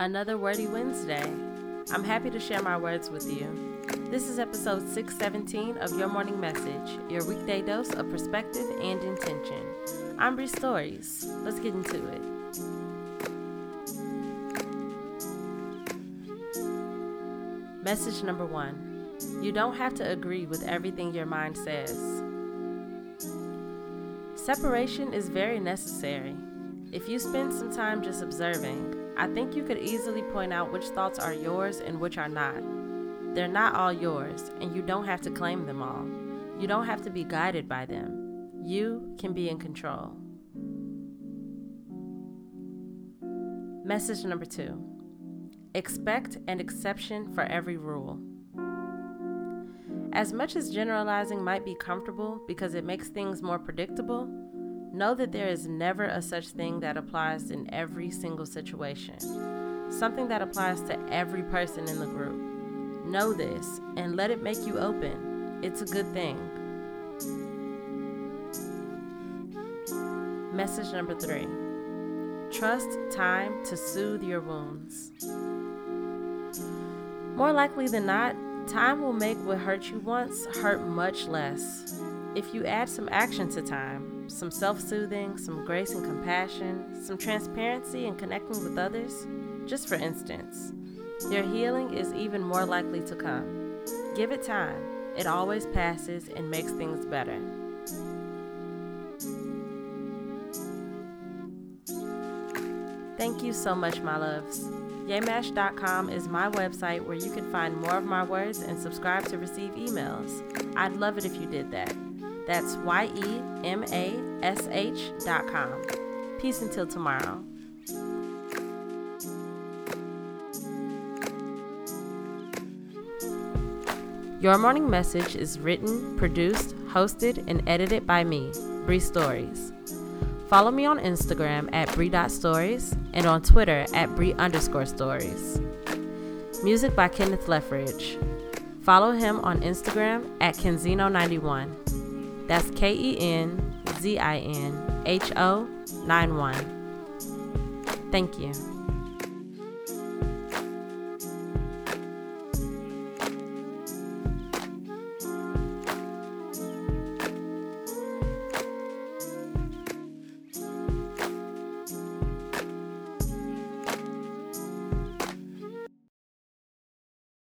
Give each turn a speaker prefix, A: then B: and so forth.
A: Another Wordy Wednesday. I'm happy to share my words with you. This is episode 617 of Your Morning Message, your weekday dose of perspective and intention. I'm Bree Stories. Let's get into it. Message number one You don't have to agree with everything your mind says. Separation is very necessary. If you spend some time just observing, I think you could easily point out which thoughts are yours and which are not. They're not all yours, and you don't have to claim them all. You don't have to be guided by them. You can be in control. Message number two Expect an exception for every rule. As much as generalizing might be comfortable because it makes things more predictable, Know that there is never a such thing that applies in every single situation, something that applies to every person in the group. Know this and let it make you open. It's a good thing. Message number three Trust time to soothe your wounds. More likely than not, time will make what hurt you once hurt much less. If you add some action to time, some self soothing, some grace and compassion, some transparency and connecting with others. Just for instance, your healing is even more likely to come. Give it time, it always passes and makes things better. Thank you so much, my loves. Yamash.com is my website where you can find more of my words and subscribe to receive emails. I'd love it if you did that. That's Y E M A S H dot com. Peace until tomorrow. Your Morning Message is written, produced, hosted, and edited by me, Bree Stories. Follow me on Instagram at Bree.stories and on Twitter at Bree underscore stories. Music by Kenneth Leffridge. Follow him on Instagram at Kenzinho91. That's K E N Z I N H O 9 1. Thank you.